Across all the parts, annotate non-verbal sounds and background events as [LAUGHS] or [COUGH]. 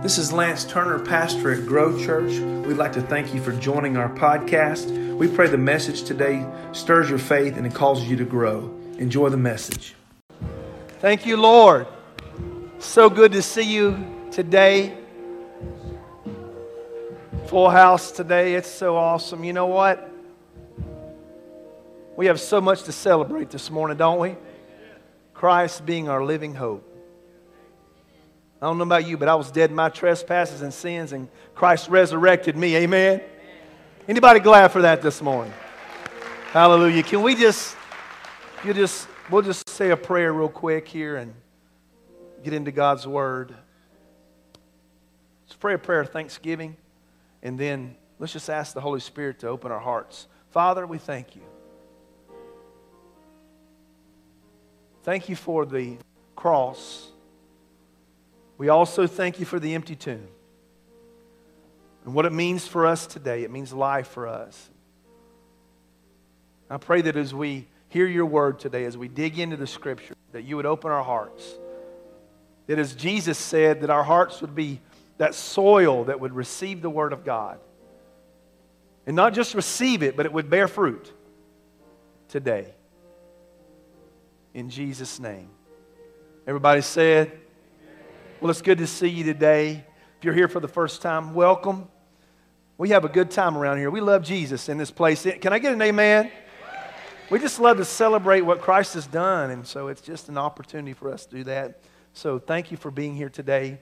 This is Lance Turner, pastor at Grow Church. We'd like to thank you for joining our podcast. We pray the message today stirs your faith and it causes you to grow. Enjoy the message. Thank you, Lord. So good to see you today. Full house today. It's so awesome. You know what? We have so much to celebrate this morning, don't we? Christ being our living hope. I don't know about you, but I was dead in my trespasses and sins, and Christ resurrected me. Amen. Anybody glad for that this morning? Hallelujah. Can we just, you just, we'll just say a prayer real quick here and get into God's Word. Let's pray a prayer of thanksgiving, and then let's just ask the Holy Spirit to open our hearts. Father, we thank you. Thank you for the cross. We also thank you for the empty tomb and what it means for us today. It means life for us. I pray that as we hear your word today, as we dig into the scripture, that you would open our hearts. That as Jesus said, that our hearts would be that soil that would receive the word of God. And not just receive it, but it would bear fruit today. In Jesus' name. Everybody said, Well, it's good to see you today. If you're here for the first time, welcome. We have a good time around here. We love Jesus in this place. Can I get an amen? We just love to celebrate what Christ has done, and so it's just an opportunity for us to do that. So thank you for being here today.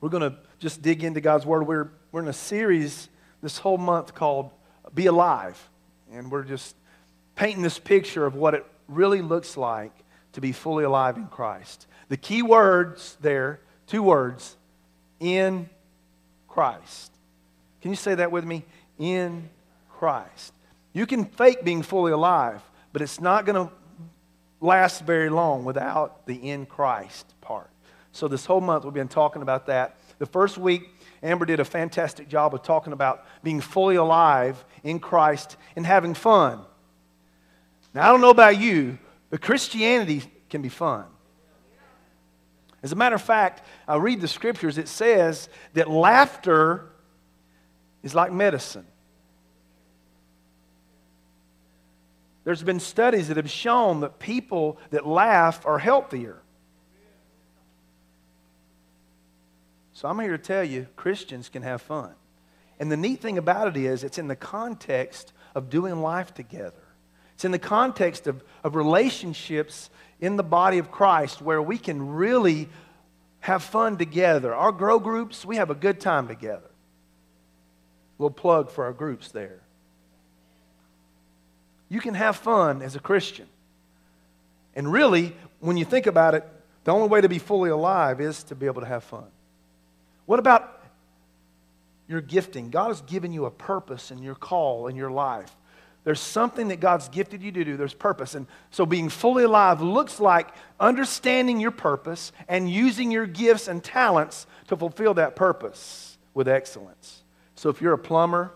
We're going to just dig into God's Word. We're, we're in a series this whole month called Be Alive, and we're just painting this picture of what it really looks like to be fully alive in Christ. The key words there, two words, in Christ. Can you say that with me? In Christ. You can fake being fully alive, but it's not going to last very long without the in Christ part. So, this whole month we've been talking about that. The first week, Amber did a fantastic job of talking about being fully alive in Christ and having fun. Now, I don't know about you, but Christianity can be fun. As a matter of fact, I read the scriptures, it says that laughter is like medicine. There's been studies that have shown that people that laugh are healthier. So I'm here to tell you Christians can have fun. And the neat thing about it is, it's in the context of doing life together. It's in the context of, of relationships in the body of Christ where we can really have fun together. Our grow groups, we have a good time together. We'll plug for our groups there. You can have fun as a Christian. And really, when you think about it, the only way to be fully alive is to be able to have fun. What about your gifting? God has given you a purpose and your call in your life. There's something that God's gifted you to do. There's purpose. And so being fully alive looks like understanding your purpose and using your gifts and talents to fulfill that purpose with excellence. So if you're a plumber,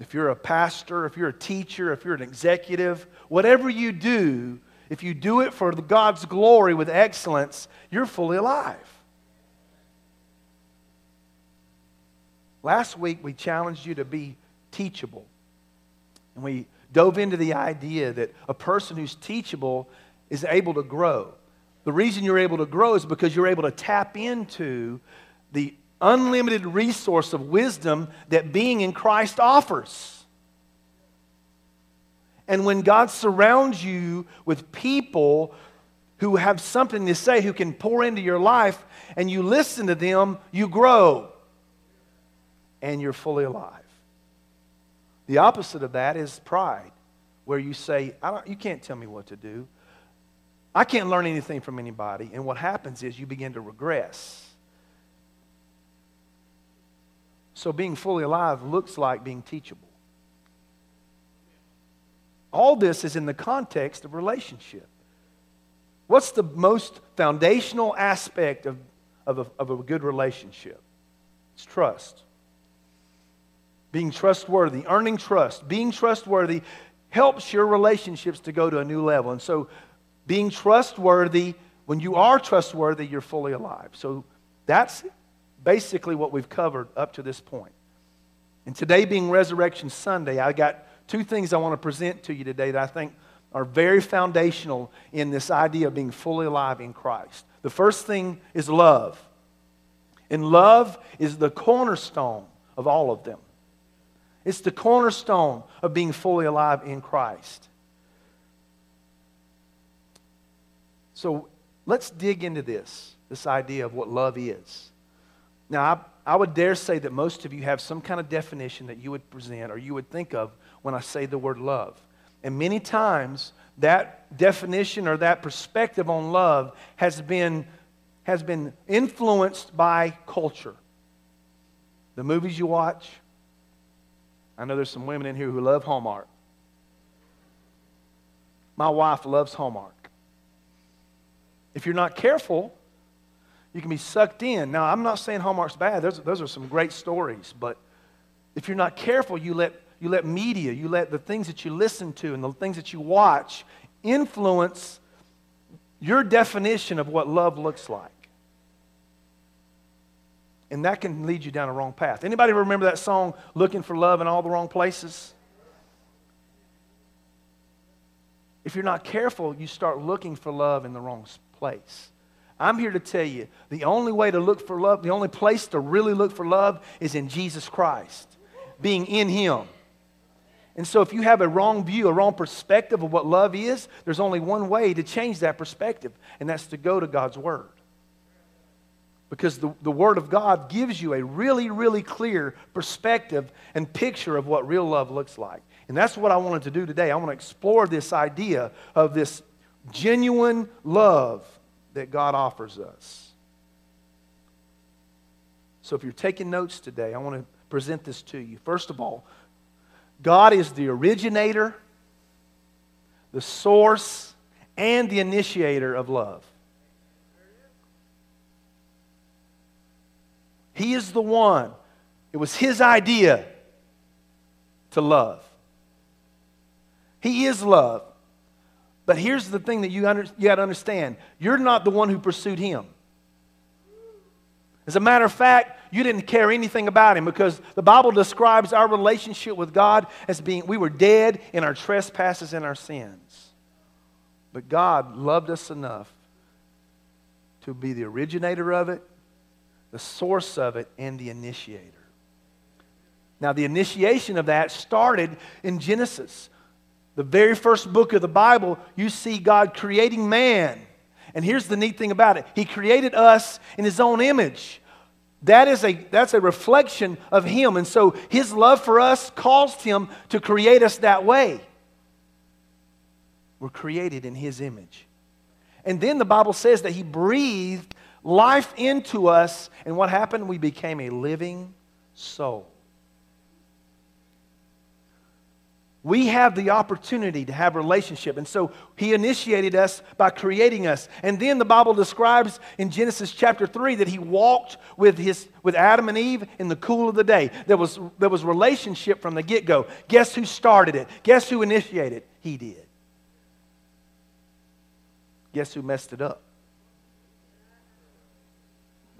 if you're a pastor, if you're a teacher, if you're an executive, whatever you do, if you do it for God's glory with excellence, you're fully alive. Last week, we challenged you to be teachable. And we dove into the idea that a person who's teachable is able to grow. The reason you're able to grow is because you're able to tap into the unlimited resource of wisdom that being in Christ offers. And when God surrounds you with people who have something to say, who can pour into your life, and you listen to them, you grow and you're fully alive. The opposite of that is pride, where you say, You can't tell me what to do. I can't learn anything from anybody. And what happens is you begin to regress. So being fully alive looks like being teachable. All this is in the context of relationship. What's the most foundational aspect of, of, a, of a good relationship? It's trust being trustworthy, earning trust, being trustworthy helps your relationships to go to a new level. And so, being trustworthy, when you are trustworthy, you're fully alive. So, that's basically what we've covered up to this point. And today being Resurrection Sunday, I got two things I want to present to you today that I think are very foundational in this idea of being fully alive in Christ. The first thing is love. And love is the cornerstone of all of them. It's the cornerstone of being fully alive in Christ. So let's dig into this, this idea of what love is. Now, I, I would dare say that most of you have some kind of definition that you would present or you would think of when I say the word love. And many times, that definition or that perspective on love has been, has been influenced by culture. The movies you watch, I know there's some women in here who love Hallmark. My wife loves Hallmark. If you're not careful, you can be sucked in. Now, I'm not saying Hallmark's bad, those, those are some great stories, but if you're not careful, you let, you let media, you let the things that you listen to and the things that you watch influence your definition of what love looks like. And that can lead you down a wrong path. Anybody remember that song, Looking for Love in All the Wrong Places? If you're not careful, you start looking for love in the wrong place. I'm here to tell you the only way to look for love, the only place to really look for love is in Jesus Christ, being in Him. And so, if you have a wrong view, a wrong perspective of what love is, there's only one way to change that perspective, and that's to go to God's Word. Because the, the Word of God gives you a really, really clear perspective and picture of what real love looks like. And that's what I wanted to do today. I want to explore this idea of this genuine love that God offers us. So, if you're taking notes today, I want to present this to you. First of all, God is the originator, the source, and the initiator of love. He is the one. It was his idea to love. He is love. But here's the thing that you, under, you got to understand you're not the one who pursued him. As a matter of fact, you didn't care anything about him because the Bible describes our relationship with God as being we were dead in our trespasses and our sins. But God loved us enough to be the originator of it, the source of it, and the initiator. Now, the initiation of that started in Genesis. The very first book of the Bible, you see God creating man. And here's the neat thing about it He created us in His own image. That is a, that's a reflection of Him. And so His love for us caused Him to create us that way. We're created in His image. And then the Bible says that He breathed life into us. And what happened? We became a living soul. we have the opportunity to have relationship. And so he initiated us by creating us. And then the Bible describes in Genesis chapter 3 that he walked with, his, with Adam and Eve in the cool of the day. There was, there was relationship from the get go. Guess who started it? Guess who initiated? He did. Guess who messed it up?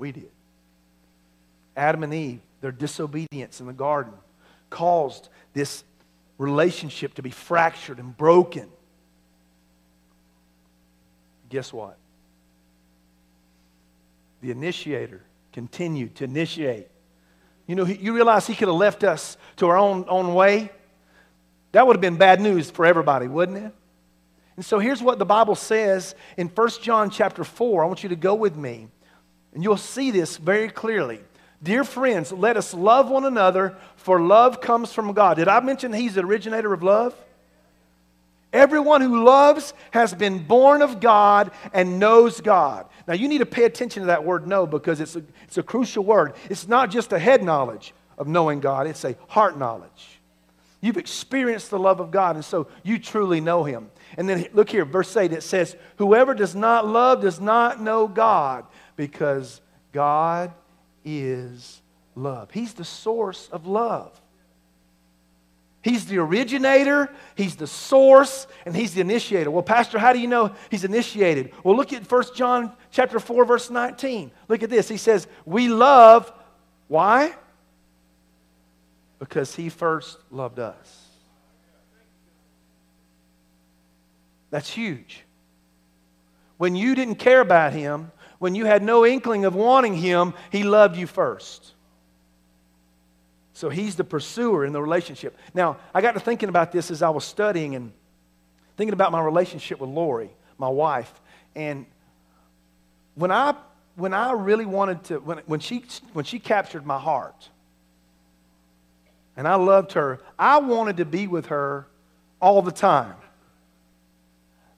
We did. Adam and Eve, their disobedience in the garden caused this relationship to be fractured and broken. Guess what? The initiator continued to initiate. You know, you realize he could have left us to our own, own way? That would have been bad news for everybody, wouldn't it? And so here's what the Bible says in 1 John chapter 4. I want you to go with me, and you'll see this very clearly. Dear friends, let us love one another, for love comes from God. Did I mention He's the originator of love? Everyone who loves has been born of God and knows God. Now, you need to pay attention to that word know because it's a, it's a crucial word. It's not just a head knowledge of knowing God, it's a heart knowledge. You've experienced the love of God, and so you truly know Him. And then look here, verse 8, it says, Whoever does not love does not know God, because God is love. He's the source of love. He's the originator, he's the source, and he's the initiator. Well, Pastor, how do you know he's initiated? Well, look at 1 John chapter 4, verse 19. Look at this. He says, We love, why? Because he first loved us. That's huge. When you didn't care about him, when you had no inkling of wanting him, he loved you first. So he's the pursuer in the relationship. Now, I got to thinking about this as I was studying and thinking about my relationship with Lori, my wife. And when I, when I really wanted to, when, when, she, when she captured my heart, and I loved her, I wanted to be with her all the time.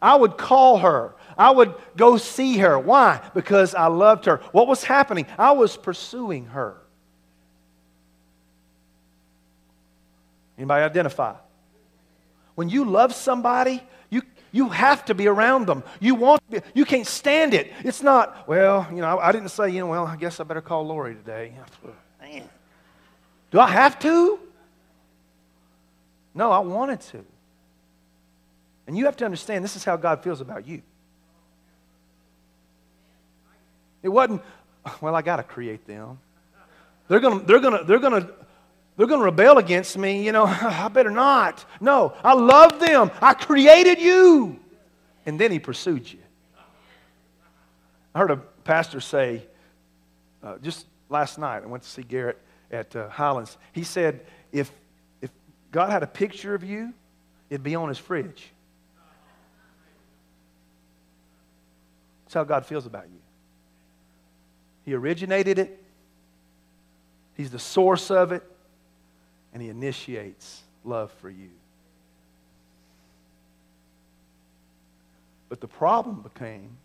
I would call her. I would go see her. Why? Because I loved her. What was happening? I was pursuing her. Anybody identify? When you love somebody, you, you have to be around them. You want be, you can't stand it. It's not, well, you know, I, I, didn't say, you know, well, I guess I better call Lori today. Do I have to? No, I wanted to. And you have to understand this is how God feels about you. It wasn't, well, I got to create them. They're going to, they're going to, they're going to, they're going to rebel against me. You know, [LAUGHS] I better not. No, I love them. I created you. And then he pursued you. I heard a pastor say uh, just last night, I went to see Garrett at uh, Highlands. He said, if, if God had a picture of you, it'd be on his fridge. That's how God feels about you. He originated it, He's the source of it, and He initiates love for you. But the problem became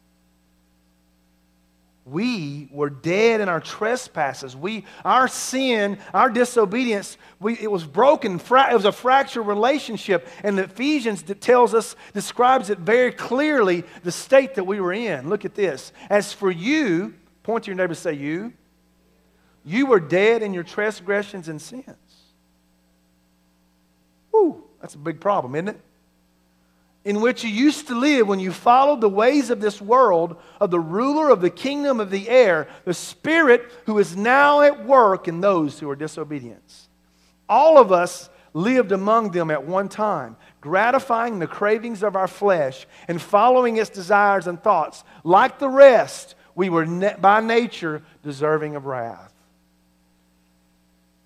we were dead in our trespasses. We, our sin, our disobedience, we, it was broken. it was a fractured relationship. And the Ephesians that tells us, describes it very clearly, the state that we were in. Look at this. As for you, point to your neighbor and say, You. You were dead in your transgressions and sins. Whew, that's a big problem, isn't it? in which you used to live when you followed the ways of this world, of the ruler of the kingdom of the air, the Spirit who is now at work in those who are disobedient. All of us lived among them at one time, gratifying the cravings of our flesh and following its desires and thoughts. Like the rest, we were by nature deserving of wrath.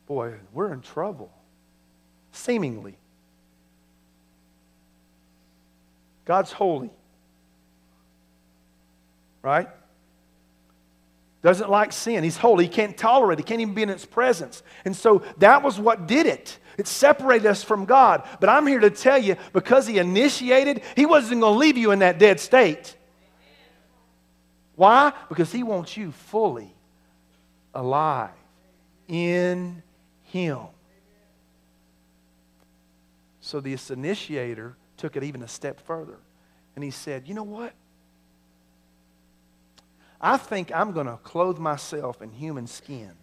Boy, we're in trouble, seemingly. God's holy. Right? Doesn't like sin. He's holy. He can't tolerate it. He can't even be in its presence. And so that was what did it. It separated us from God. But I'm here to tell you because He initiated, He wasn't going to leave you in that dead state. Why? Because He wants you fully alive in Him. So this initiator took it even a step further. And he said, You know what? I think I'm going to clothe myself in human skin.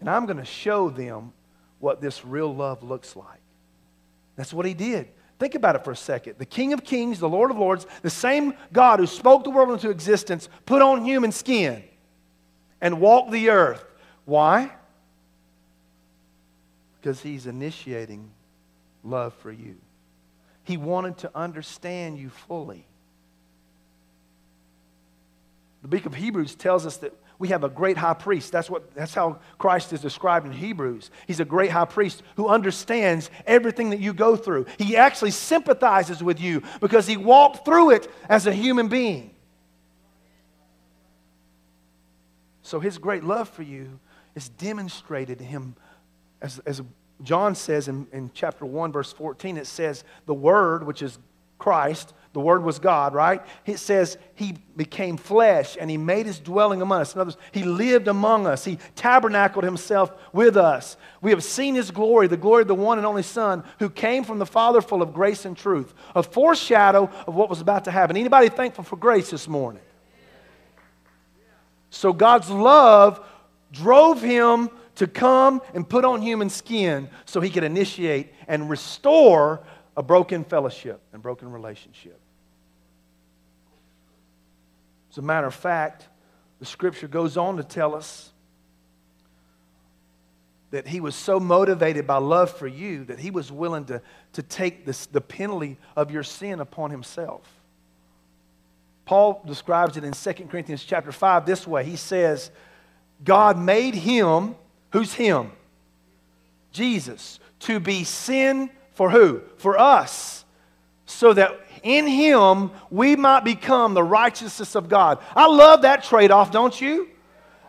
And I'm going to show them what this real love looks like. That's what he did. Think about it for a second. The King of Kings, the Lord of Lords, the same God who spoke the world into existence, put on human skin and walked the earth. Why? Because he's initiating love for you. He wanted to understand you fully. The book of Hebrews tells us that we have a great high priest. That's, what, that's how Christ is described in Hebrews. He's a great high priest who understands everything that you go through. He actually sympathizes with you because he walked through it as a human being. So his great love for you is demonstrated to him as, as John says in, in chapter 1, verse 14, it says, the Word, which is Christ, the Word was God, right? It says He became flesh and He made His dwelling among us. In other words, He lived among us. He tabernacled Himself with us. We have seen His glory, the glory of the one and only Son who came from the Father full of grace and truth, a foreshadow of what was about to happen. Anybody thankful for grace this morning? So God's love drove Him to come and put on human skin so he could initiate and restore a broken fellowship and broken relationship. As a matter of fact, the scripture goes on to tell us that he was so motivated by love for you that he was willing to, to take this, the penalty of your sin upon himself. Paul describes it in 2 Corinthians chapter 5 this way. He says, God made him, who's him? Jesus, to be sin for who? For us. So that in him we might become the righteousness of God. I love that trade off, don't you?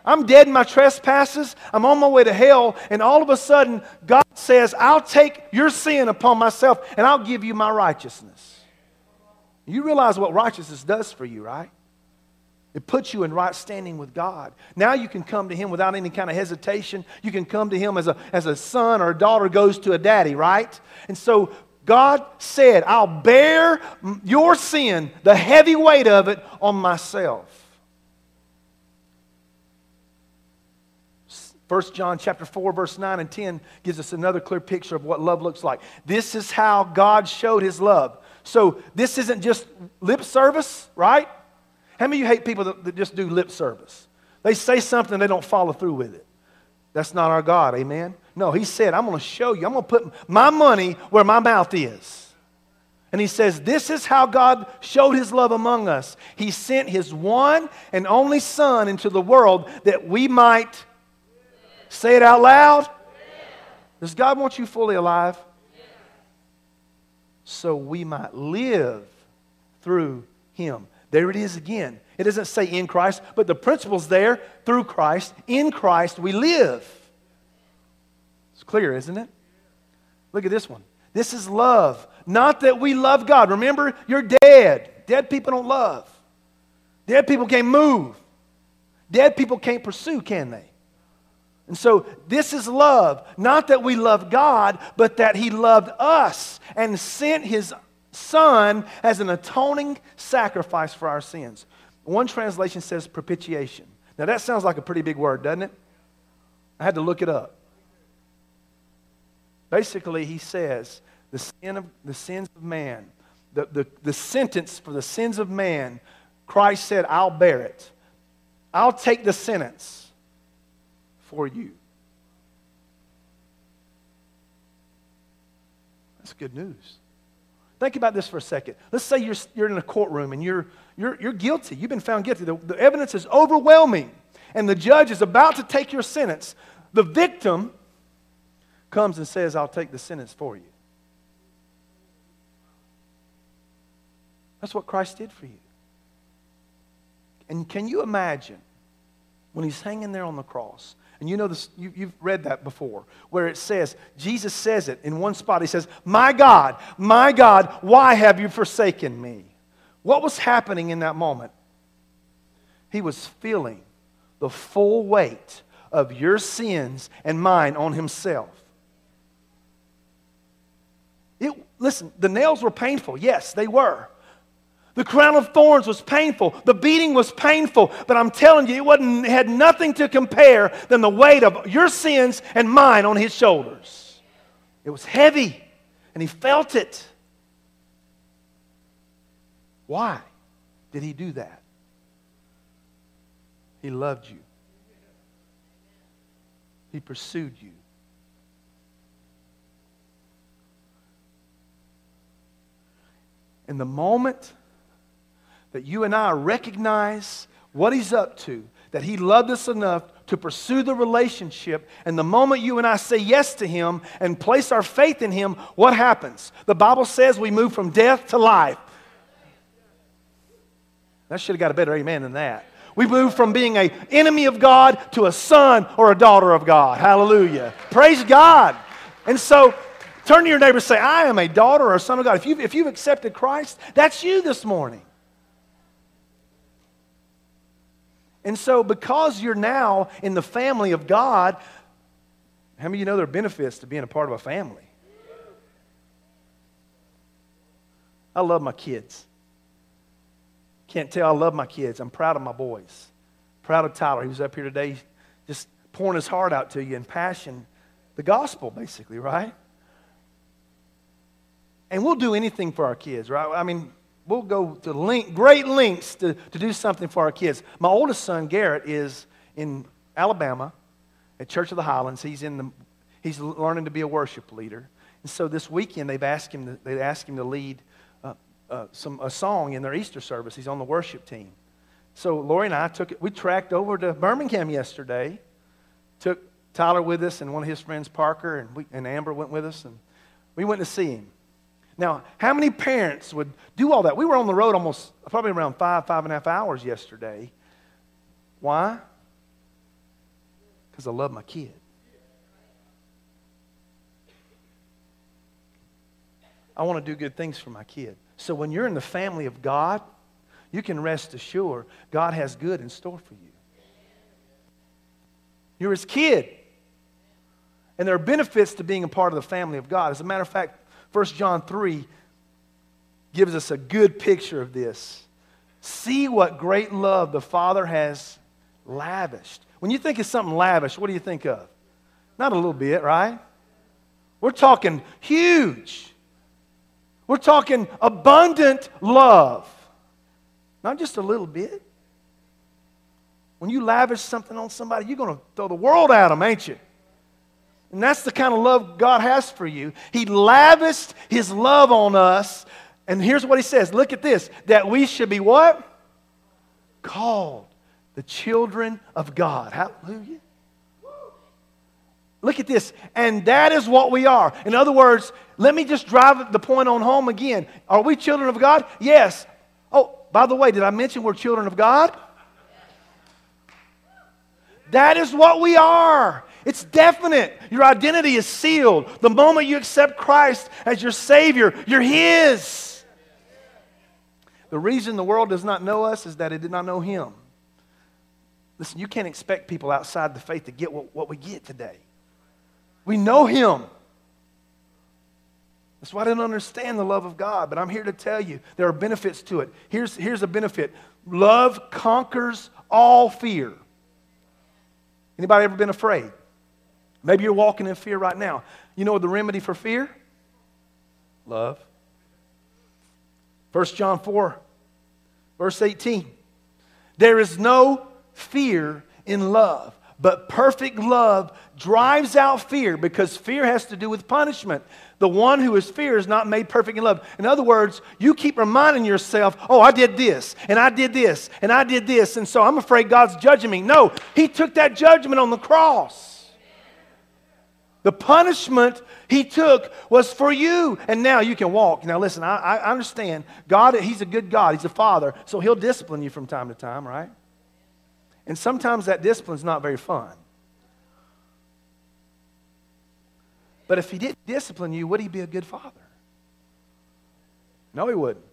I'm dead in my trespasses. I'm on my way to hell. And all of a sudden, God says, I'll take your sin upon myself and I'll give you my righteousness. You realize what righteousness does for you, right? It puts you in right standing with God. Now you can come to Him without any kind of hesitation. You can come to Him as a, as a son or a daughter goes to a daddy, right? And so God said, I'll bear your sin, the heavy weight of it, on myself. 1 John chapter 4 verse 9 and 10 gives us another clear picture of what love looks like. This is how God showed his love. So this isn't just lip service, right? How many of you hate people that, that just do lip service? They say something, they don't follow through with it. That's not our God, amen? No, he said, I'm going to show you. I'm going to put my money where my mouth is. And he says, This is how God showed his love among us. He sent his one and only Son into the world that we might say it out loud. Does God want you fully alive? so we might live through him. There it is again. It doesn't say in Christ, but the principle's there through Christ. In Christ we live. It's clear, isn't it? Look at this one. This is love. Not that we love God. Remember, you're dead. Dead people don't love. Dead people can't move. Dead people can't pursue, can they? And so this is love. Not that we love God, but that He loved us and sent His Son as an atoning sacrifice for our sins. One translation says propitiation. Now that sounds like a pretty big word, doesn't it? I had to look it up. Basically, he says the, sin of, the sins of man, the, the, the sentence for the sins of man, Christ said, I'll bear it. I'll take the sentence for you. That's good news. Think about this for a second. Let's say you're, you're in a courtroom and you're, you're, you're guilty. You've been found guilty. The, the evidence is overwhelming, and the judge is about to take your sentence. The victim comes and says, I'll take the sentence for you. That's what Christ did for you. And can you imagine when he's hanging there on the cross and you know this, you, you've read that before, where it says, Jesus says it in one spot. He says, My God, my God, why have you forsaken me? What was happening in that moment? He was feeling the full weight of your sins and mine on himself. It, listen, the nails were painful. Yes, they were. The crown of thorns was painful. The beating was painful. But I'm telling you, it, wasn't, it had nothing to compare than the weight of your sins and mine on his shoulders. It was heavy, and he felt it. Why did he do that? He loved you, he pursued you. In the moment that you and I recognize what He's up to, that He loved us enough to pursue the relationship. And the moment you and I say yes to Him and place our faith in Him, what happens? The Bible says we move from death to life. That should have got a better amen than that. We move from being an enemy of God to a son or a daughter of God. Hallelujah. Praise God. And so turn to your neighbor and say, I am a daughter or a son of God. If you've, if you've accepted Christ, that's you this morning. And so, because you're now in the family of God, how many of you know there are benefits to being a part of a family? I love my kids. Can't tell I love my kids. I'm proud of my boys. Proud of Tyler. He was up here today just pouring his heart out to you in passion, the gospel, basically, right? And we'll do anything for our kids, right? I mean, we'll go to link, great lengths to, to do something for our kids. My oldest son, Garrett, is in Alabama at Church of the Highlands. He's, in the, he's learning to be a worship leader. And so this weekend, they've asked him to, they asked him to lead uh, uh, some, a song in their Easter service. He's on the worship team. So Lori and I took it, we tracked over to Birmingham yesterday, took Tyler with us and one of his friends, Parker, and, we, and Amber went with us, and we went to see him. Now, how many parents would do all that? We were on the road almost, probably around five, five and a half hours yesterday. Why? Because I love my kid. I want to do good things for my kid. So when you're in the family of God, you can rest assured God has good in store for you. You're his kid. And there are benefits to being a part of the family of God. As a matter of fact, 1 John 3 gives us a good picture of this. See what great love the Father has lavished. When you think of something lavish, what do you think of? Not a little bit, right? We're talking huge. We're talking abundant love. Not just a little bit. When you lavish something on somebody, you're going to throw the world at them, ain't you? And that's the kind of love God has for you. He lavished his love on us. And here's what he says look at this that we should be what? Called the children of God. Hallelujah. Look at this. And that is what we are. In other words, let me just drive the point on home again. Are we children of God? Yes. Oh, by the way, did I mention we're children of God? That is what we are. It's definite. Your identity is sealed. The moment you accept Christ as your Savior, you're His. The reason the world does not know us is that it did not know Him. Listen, you can't expect people outside the faith to get what, what we get today. We know Him. That's why I didn't understand the love of God, but I'm here to tell you there are benefits to it. Here's, here's a benefit love conquers all fear. Anybody ever been afraid? Maybe you're walking in fear right now. You know the remedy for fear? Love. 1 John 4, verse 18. There is no fear in love, but perfect love drives out fear because fear has to do with punishment. The one who is fear is not made perfect in love. In other words, you keep reminding yourself, oh, I did this, and I did this, and I did this, and so I'm afraid God's judging me. No, He took that judgment on the cross. The punishment he took was for you, and now you can walk. Now, listen, I, I understand. God, he's a good God, he's a father, so he'll discipline you from time to time, right? And sometimes that discipline's not very fun. But if he didn't discipline you, would he be a good father? No, he wouldn't.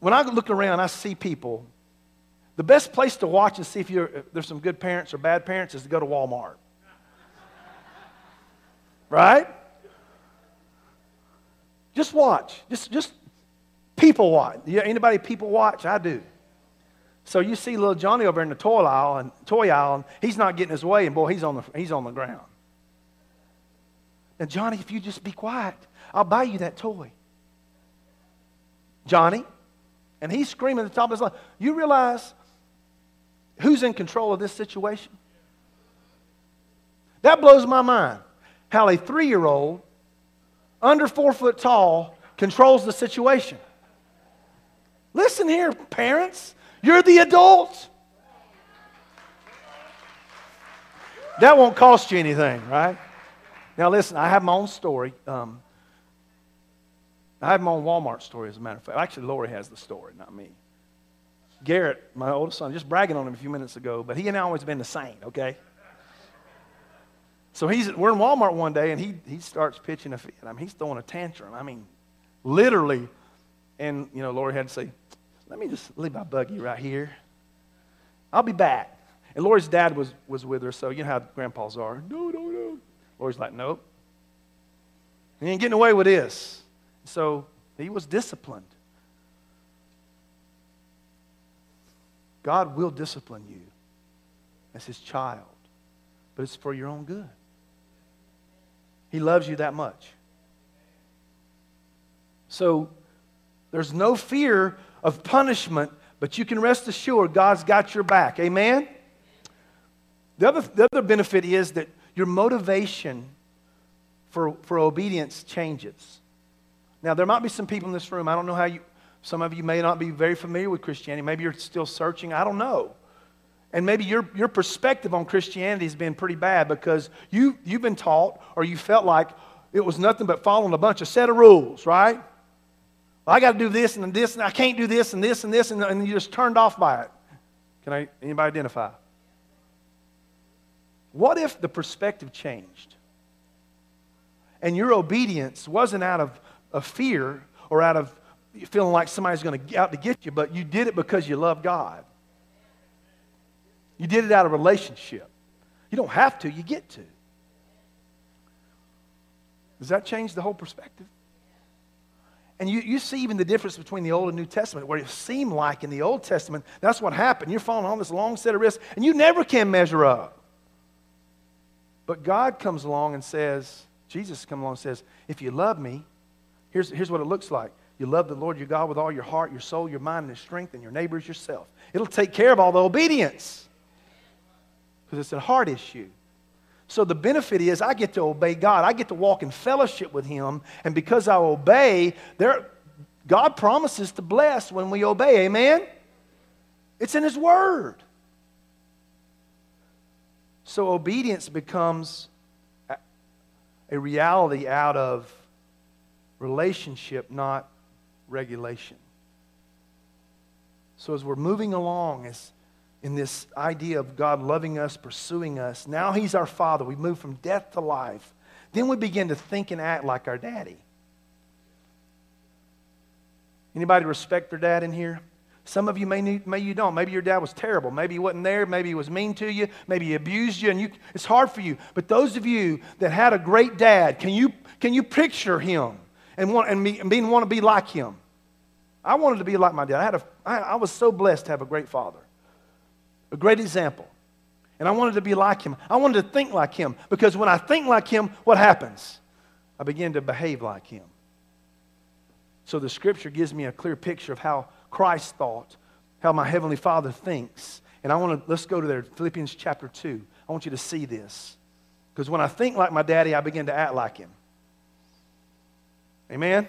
When I look around, I see people. The best place to watch and see if, if there's some good parents or bad parents is to go to Walmart. Right? Just watch. Just, just people watch. Yeah, anybody people watch? I do. So you see little Johnny over in the toy aisle and toy aisle, and he's not getting his way, and boy, he's on the he's on the ground. Now, Johnny, if you just be quiet, I'll buy you that toy. Johnny, and he's screaming at the top of his lungs. You realize who's in control of this situation? That blows my mind how a three year old, under four foot tall, controls the situation. Listen here, parents. You're the adult. That won't cost you anything, right? Now, listen, I have my own story. Um, I have my own Walmart story, as a matter of fact. Actually, Lori has the story, not me. Garrett, my oldest son, just bragging on him a few minutes ago, but he and I always been the same, okay? So he's, we're in Walmart one day and he, he starts pitching a fit. I mean, he's throwing a tantrum. I mean, literally. And, you know, Lori had to say, let me just leave my buggy right here. I'll be back. And Lori's dad was, was with her, so you know how grandpas are. No, no, no. Lori's like, nope. He ain't getting away with this. So he was disciplined. God will discipline you. as his child, but it's for your own good. He loves you that much. So there's no fear of punishment, but you can rest assured God's got your back. Amen? The other, the other benefit is that your motivation for, for obedience changes. Now, there might be some people in this room, I don't know how you, some of you may not be very familiar with Christianity. Maybe you're still searching. I don't know. And maybe your, your perspective on Christianity has been pretty bad because you, you've been taught or you felt like it was nothing but following a bunch of set of rules, right? Well, I got to do this and this, and I can't do this and this and this, and, and you just turned off by it. Can I, anybody identify? What if the perspective changed? And your obedience wasn't out of, of fear or out of feeling like somebody's going to out to get you, but you did it because you love God. You did it out of relationship. You don't have to, you get to. Does that change the whole perspective? And you, you see even the difference between the Old and New Testament, where it seemed like in the Old Testament, that's what happened. You're following on this long set of risks, and you never can measure up. But God comes along and says, Jesus comes along and says, if you love me, here's, here's what it looks like. You love the Lord your God with all your heart, your soul, your mind, and your strength, and your neighbors yourself. It'll take care of all the obedience because it's a heart issue. So the benefit is I get to obey God. I get to walk in fellowship with Him. And because I obey, there, God promises to bless when we obey. Amen? It's in His Word. So obedience becomes a reality out of relationship, not regulation. So as we're moving along, as in this idea of God loving us, pursuing us. Now He's our Father. We move from death to life. Then we begin to think and act like our daddy. Anybody respect their dad in here? Some of you may, need, may you don't. Maybe your dad was terrible. Maybe he wasn't there. Maybe he was mean to you. Maybe he abused you, and you, it's hard for you. But those of you that had a great dad, can you, can you picture him and want and, and being, want to be like him? I wanted to be like my dad. I, had a, I, I was so blessed to have a great father a great example. And I wanted to be like him. I wanted to think like him because when I think like him, what happens? I begin to behave like him. So the scripture gives me a clear picture of how Christ thought, how my heavenly Father thinks. And I want to let's go to there Philippians chapter 2. I want you to see this. Because when I think like my daddy, I begin to act like him. Amen.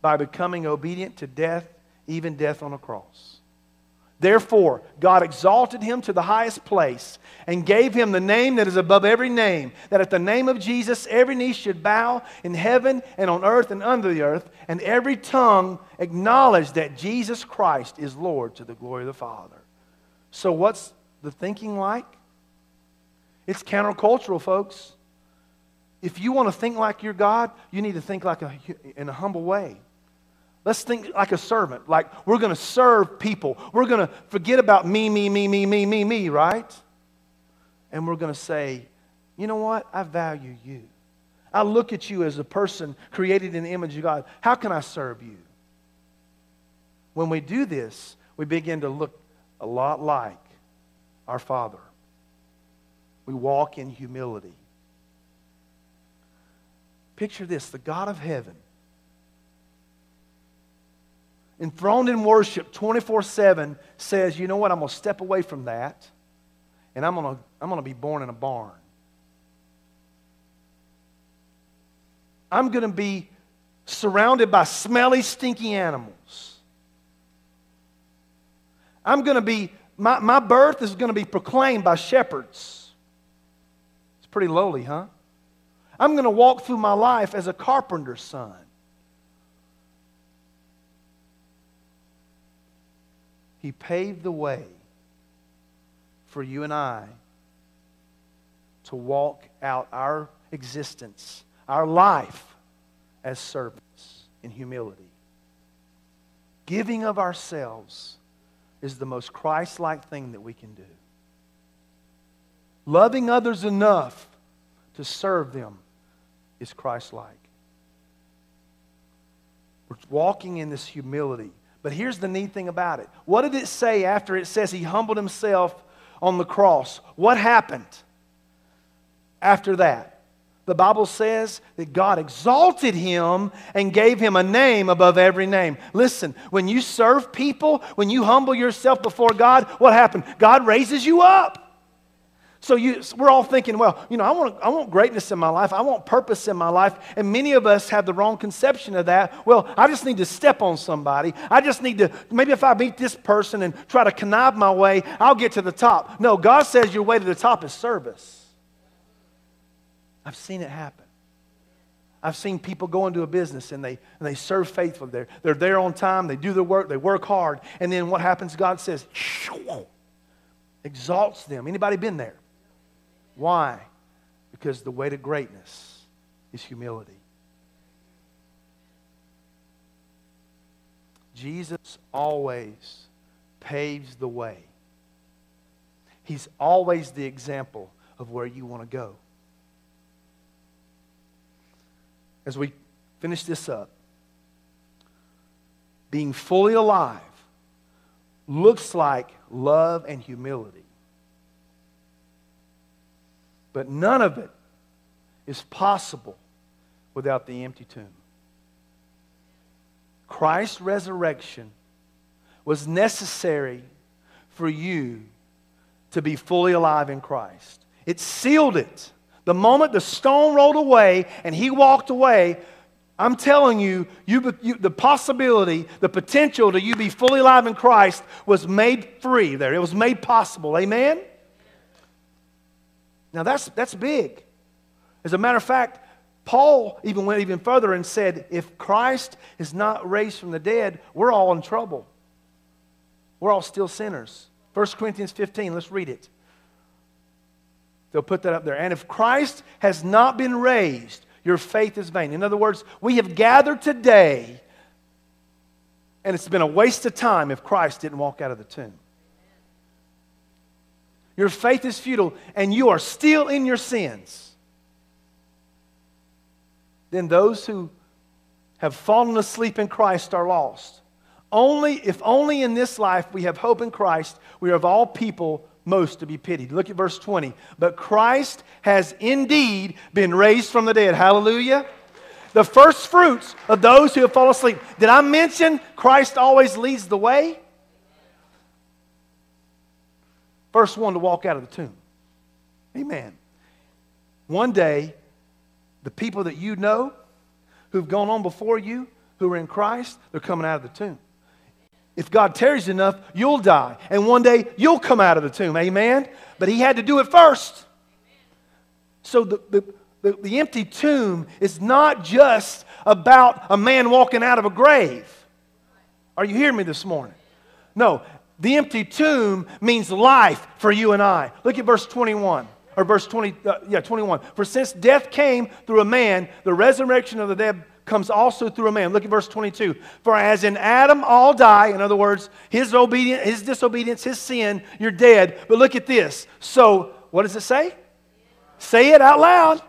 by becoming obedient to death, even death on a cross. Therefore, God exalted him to the highest place and gave him the name that is above every name, that at the name of Jesus every knee should bow in heaven and on earth and under the earth, and every tongue acknowledge that Jesus Christ is Lord to the glory of the Father. So, what's the thinking like? It's countercultural, folks. If you want to think like your God, you need to think like a, in a humble way. Let's think like a servant. Like we're going to serve people. We're going to forget about me, me, me, me, me, me, me, right? And we're going to say, you know what? I value you. I look at you as a person created in the image of God. How can I serve you? When we do this, we begin to look a lot like our Father. We walk in humility. Picture this the God of heaven enthroned in worship 24 7 says, you know what, I'm going to step away from that and I'm going to I'm going to be born in a barn. I'm going to be surrounded by smelly, stinky animals. I'm going to be, my, my birth is going to be proclaimed by shepherds. It's pretty lowly, huh? I'm going to walk through my life as a carpenter's son. He paved the way for you and I to walk out our existence, our life as servants in humility. Giving of ourselves is the most Christ like thing that we can do. Loving others enough to serve them is Christ like. We're walking in this humility. But here's the neat thing about it. What did it say after it says he humbled himself on the cross? What happened after that? The Bible says that God exalted him and gave him a name above every name. Listen, when you serve people, when you humble yourself before God, what happened? God raises you up. So you, we're all thinking, well, you know, I want, I want greatness in my life. I want purpose in my life. And many of us have the wrong conception of that. Well, I just need to step on somebody. I just need to, maybe if I meet this person and try to connive my way, I'll get to the top. No, God says your way to the top is service. I've seen it happen. I've seen people go into a business and they, and they serve faithfully. They're, they're there on time, they do their work, they work hard. And then what happens? God says, exalts them. Anybody been there? Why? Because the way to greatness is humility. Jesus always paves the way. He's always the example of where you want to go. As we finish this up, being fully alive looks like love and humility. But none of it is possible without the empty tomb. Christ's resurrection was necessary for you to be fully alive in Christ. It sealed it. The moment the stone rolled away and he walked away, I'm telling you, you, you, the possibility, the potential to you be fully alive in Christ was made free there. It was made possible. Amen? Now that's, that's big. As a matter of fact, Paul even went even further and said, if Christ is not raised from the dead, we're all in trouble. We're all still sinners. 1 Corinthians 15, let's read it. They'll put that up there. And if Christ has not been raised, your faith is vain. In other words, we have gathered today, and it's been a waste of time if Christ didn't walk out of the tomb. Your faith is futile, and you are still in your sins. Then those who have fallen asleep in Christ are lost. Only if only in this life we have hope in Christ, we are of all people most to be pitied. Look at verse 20. But Christ has indeed been raised from the dead. Hallelujah. The first fruits of those who have fallen asleep. Did I mention Christ always leads the way? First one to walk out of the tomb. Amen. One day, the people that you know who've gone on before you, who are in Christ, they're coming out of the tomb. If God tarries enough, you'll die. And one day, you'll come out of the tomb. Amen? But He had to do it first. So the, the, the, the empty tomb is not just about a man walking out of a grave. Are you hearing me this morning? No, the empty tomb means life for you and I. Look at verse 21 or verse 20 uh, yeah 21 for since death came through a man the resurrection of the dead comes also through a man. Look at verse 22 for as in adam all die in other words his obedience his disobedience his sin you're dead. But look at this. So what does it say? Say it out loud.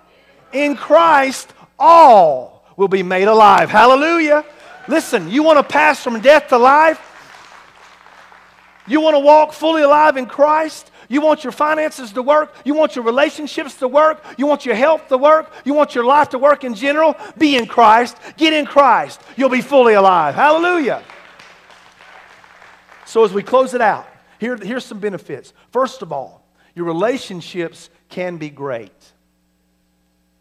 In christ all will be made alive. Hallelujah. Listen you want to pass from death to life you want to walk fully alive in Christ? You want your finances to work? You want your relationships to work? You want your health to work? You want your life to work in general? Be in Christ. Get in Christ. You'll be fully alive. Hallelujah. So, as we close it out, here, here's some benefits. First of all, your relationships can be great.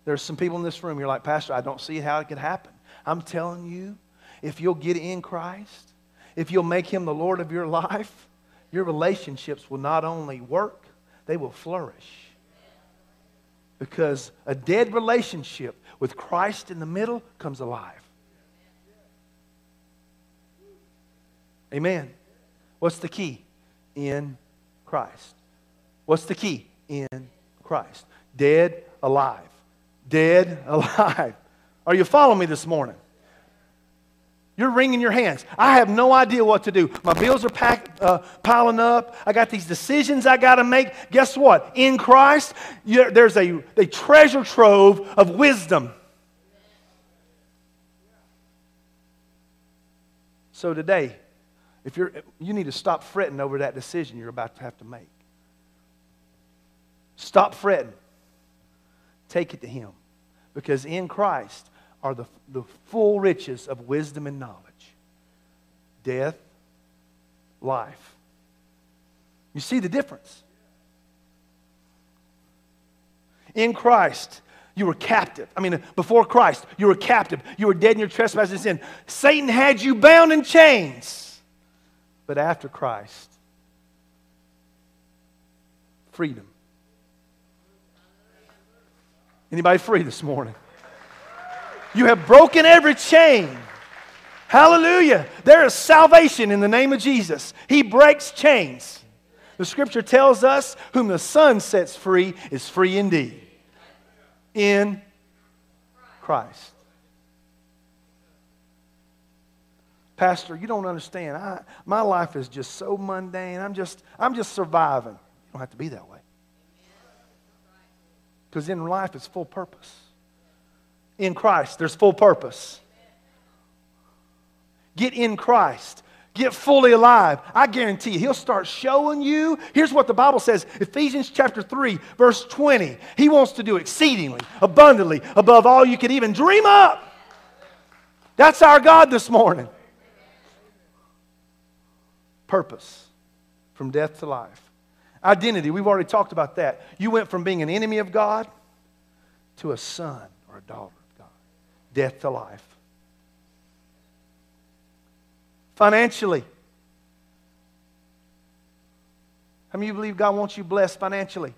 There's some people in this room, you're like, Pastor, I don't see how it could happen. I'm telling you, if you'll get in Christ, if you'll make him the Lord of your [LAUGHS] life, your relationships will not only work, they will flourish. Because a dead relationship with Christ in the middle comes alive. Amen. What's the key? In Christ. What's the key? In Christ. Dead, alive. Dead, [LAUGHS] alive. Are you following me this morning? You're wringing your hands. I have no idea what to do. My bills are packed, uh, piling up. I got these decisions I got to make. Guess what? In Christ, there's a, a treasure trove of wisdom. So today, if you're, you need to stop fretting over that decision you're about to have to make. Stop fretting. Take it to Him. Because in Christ are the, the full riches of wisdom and knowledge death, life. You see the difference. In Christ, you were captive. I mean, before Christ, you were captive. You were dead in your trespasses and sin. Satan had you bound in chains. But after Christ, freedom. Anybody free this morning? You have broken every chain. Hallelujah. There is salvation in the name of Jesus. He breaks chains. The scripture tells us, whom the Son sets free is free indeed. In Christ. Pastor, you don't understand. I, my life is just so mundane. I'm just, I'm just surviving. You don't have to be that way. Because in life, it's full purpose. In Christ, there's full purpose. Get in Christ. Get fully alive. I guarantee you, he'll start showing you. Here's what the Bible says Ephesians chapter 3, verse 20. He wants to do exceedingly, abundantly, above all you could even dream up. That's our God this morning. Purpose from death to life. Identity, we've already talked about that. You went from being an enemy of God to a son or a daughter. Death to life. Financially. How many of you believe God wants you blessed financially?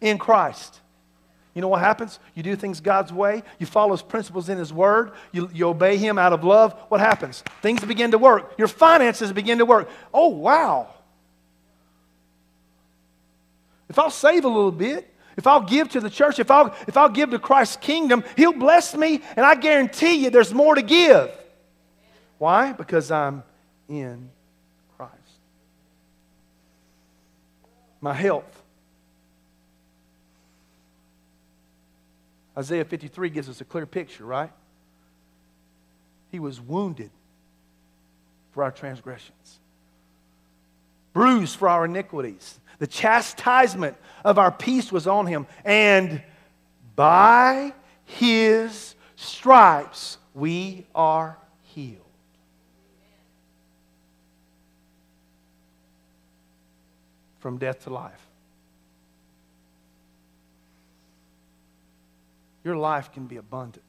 In Christ. You know what happens? You do things God's way. You follow His principles in His Word. You, you obey Him out of love. What happens? Things begin to work. Your finances begin to work. Oh, wow. If I'll save a little bit, if I'll give to the church, if I'll, if I'll give to Christ's kingdom, He'll bless me, and I guarantee you there's more to give. Why? Because I'm in Christ. My health. Isaiah 53 gives us a clear picture, right? He was wounded for our transgressions, bruised for our iniquities. The chastisement of our peace was on him, and by his stripes we are healed. From death to life. Your life can be abundant.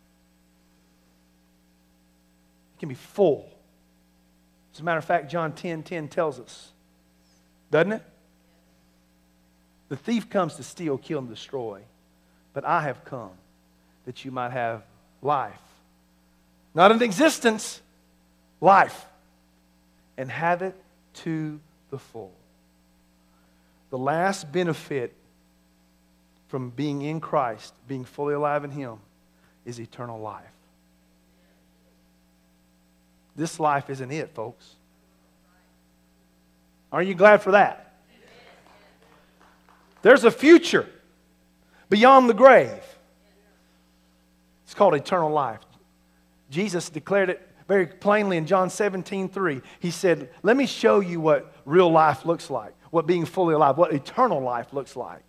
It can be full. As a matter of fact, John 10 10 tells us, doesn't it? The thief comes to steal, kill, and destroy. But I have come that you might have life. Not an existence, life. And have it to the full. The last benefit from being in Christ, being fully alive in Him, is eternal life. This life isn't it, folks. Aren't you glad for that? There's a future beyond the grave. It's called eternal life. Jesus declared it very plainly in John 17, 3. He said, Let me show you what real life looks like, what being fully alive, what eternal life looks like.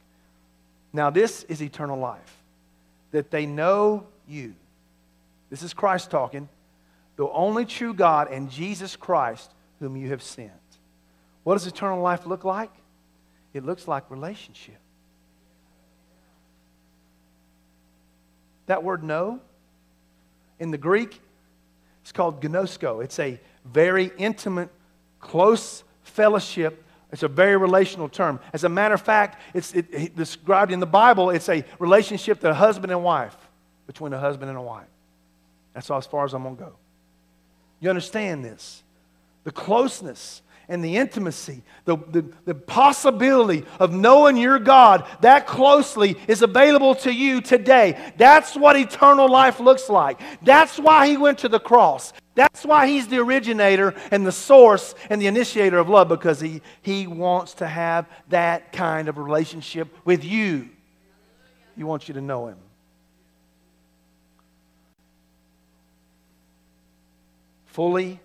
Now, this is eternal life that they know you. This is Christ talking, the only true God and Jesus Christ whom you have sent. What does eternal life look like? It looks like relationship. That word know in the Greek, it's called gnosko. It's a very intimate, close fellowship. It's a very relational term. As a matter of fact, it's it, it described in the Bible, it's a relationship to a husband and wife, between a husband and a wife. That's all as far as I'm going to go. You understand this? The closeness and the intimacy, the, the, the, possibility of knowing your God that closely is available to you today. That's what eternal life looks like. That's why He went to the cross. That's why He's the originator and the source and the initiator of love because He, he wants to have that kind of relationship with you. He wants you to know Him. Fully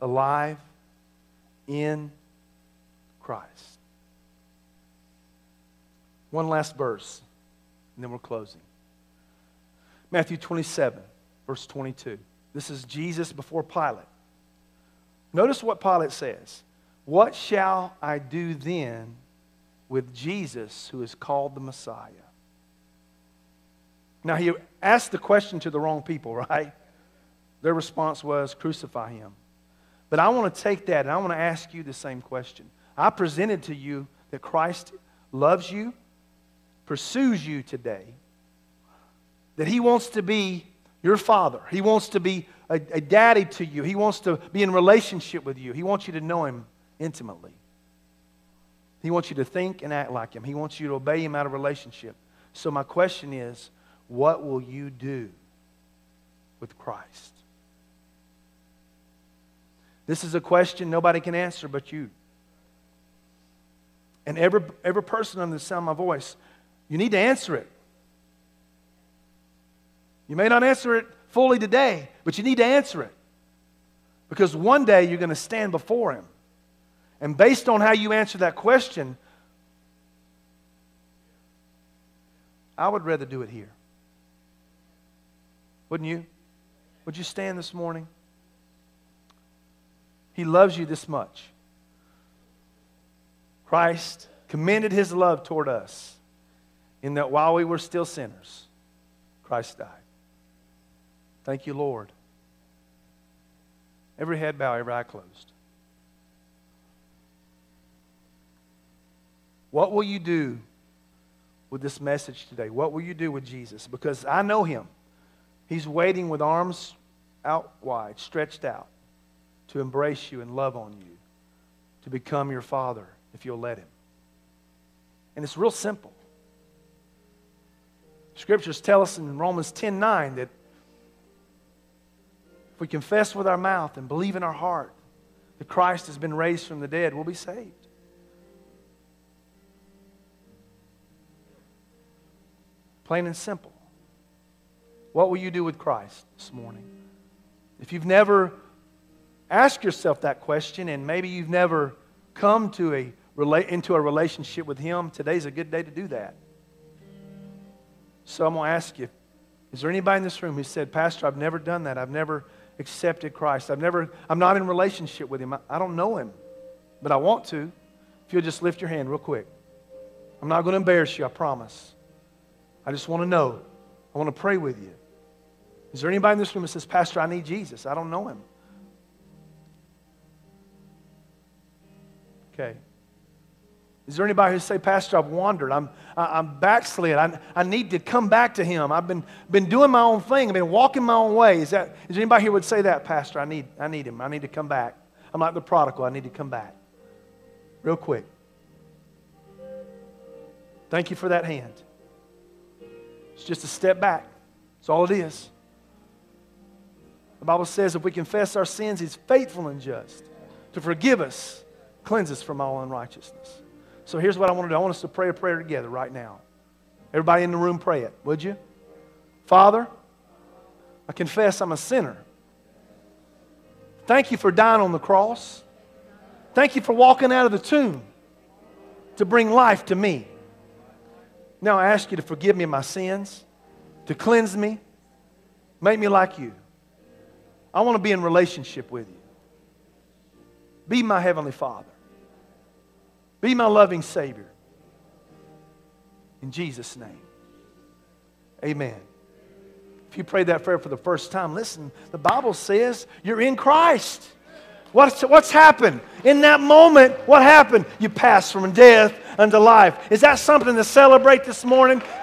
alive in Christ. One last verse, and then we're closing. Matthew 27, verse 22. This is Jesus before Pilate. Notice what Pilate says. What shall I do then with Jesus who is called the Messiah? Now, he asked the question to the wrong people, [LAUGHS] right? Their response was, Crucify him. But I want to take that and I want to ask you the same question. I presented to you that Christ loves you, pursues you today, that He wants to be your father. He wants to be a, a, daddy to you. He wants to be in relationship with you. He wants you to know Him intimately. He wants you to think and act like Him. He wants you to obey Him out of relationship. So, my question is what will you do with Christ? This is a question nobody can answer but you. And every, every person under the sound of my voice, you need to answer it. You may not answer it fully today, but you need to answer it. Because one day you're going to stand before Him. And based on how you answer that question, I would rather do it here. Wouldn't you? Would you stand this morning? He loves you this much. Christ commended his love toward us in that while we were still sinners, Christ died. Thank you, Lord. Every head bow, every eye closed. What will you do with this message today? What will you do with Jesus? Because I know him. He's waiting with arms out wide, stretched out to embrace you and love on you, to become your father if you'll let him. And it's real simple. Scriptures tell us in Romans 10 9 that if we confess with our mouth and believe in our heart that Christ has been raised from the dead, we'll be saved. Plain and simple. What will you do with Christ this morning? If you've never Ask yourself that question, and maybe you've never come to a, relate into a relationship with Him. Today's a good day to do that. So I'm going to ask you is there anybody in this room who said, Pastor, I've never done that? I've never accepted Christ. I've never, I'm not in relationship with Him. I, I don't know Him, but I want to. If you'll just lift your hand real quick. I'm not going to embarrass you, I promise. I just want to know. I want to pray with you. Is there anybody in this room that says, Pastor, I need Jesus? I don't know Him. Okay. Is there anybody who say, Pastor, I've wandered. I'm, I'm backslid. I, I need to come back to him. I've been, been doing my own thing. I've been walking my own way. Is, that, is anybody here would say that, Pastor? I need, I need him. I need to come back. I'm like the prodigal. I need to come back. Real quick. Thank you for that hand. It's just a step back. That's all it is. The Bible says if we confess our sins, He's faithful and just to forgive us Cleanse us from all unrighteousness. So here's what I want to do I want us to pray a prayer together right now. Everybody in the room, pray it, would you? Father, I confess I'm a sinner. Thank you for dying on the cross. Thank you for walking out of the tomb to bring life to me. Now I ask you to forgive me my sins, to cleanse me, make me like you. I want to be in relationship with you. Be my heavenly Father. Be my loving Savior. In Jesus' name. Amen. If you prayed that prayer for the first time, listen, the Bible says you're in Christ. What's, what's happened? In that moment, what happened? You passed from death unto life. Is that something to celebrate this morning?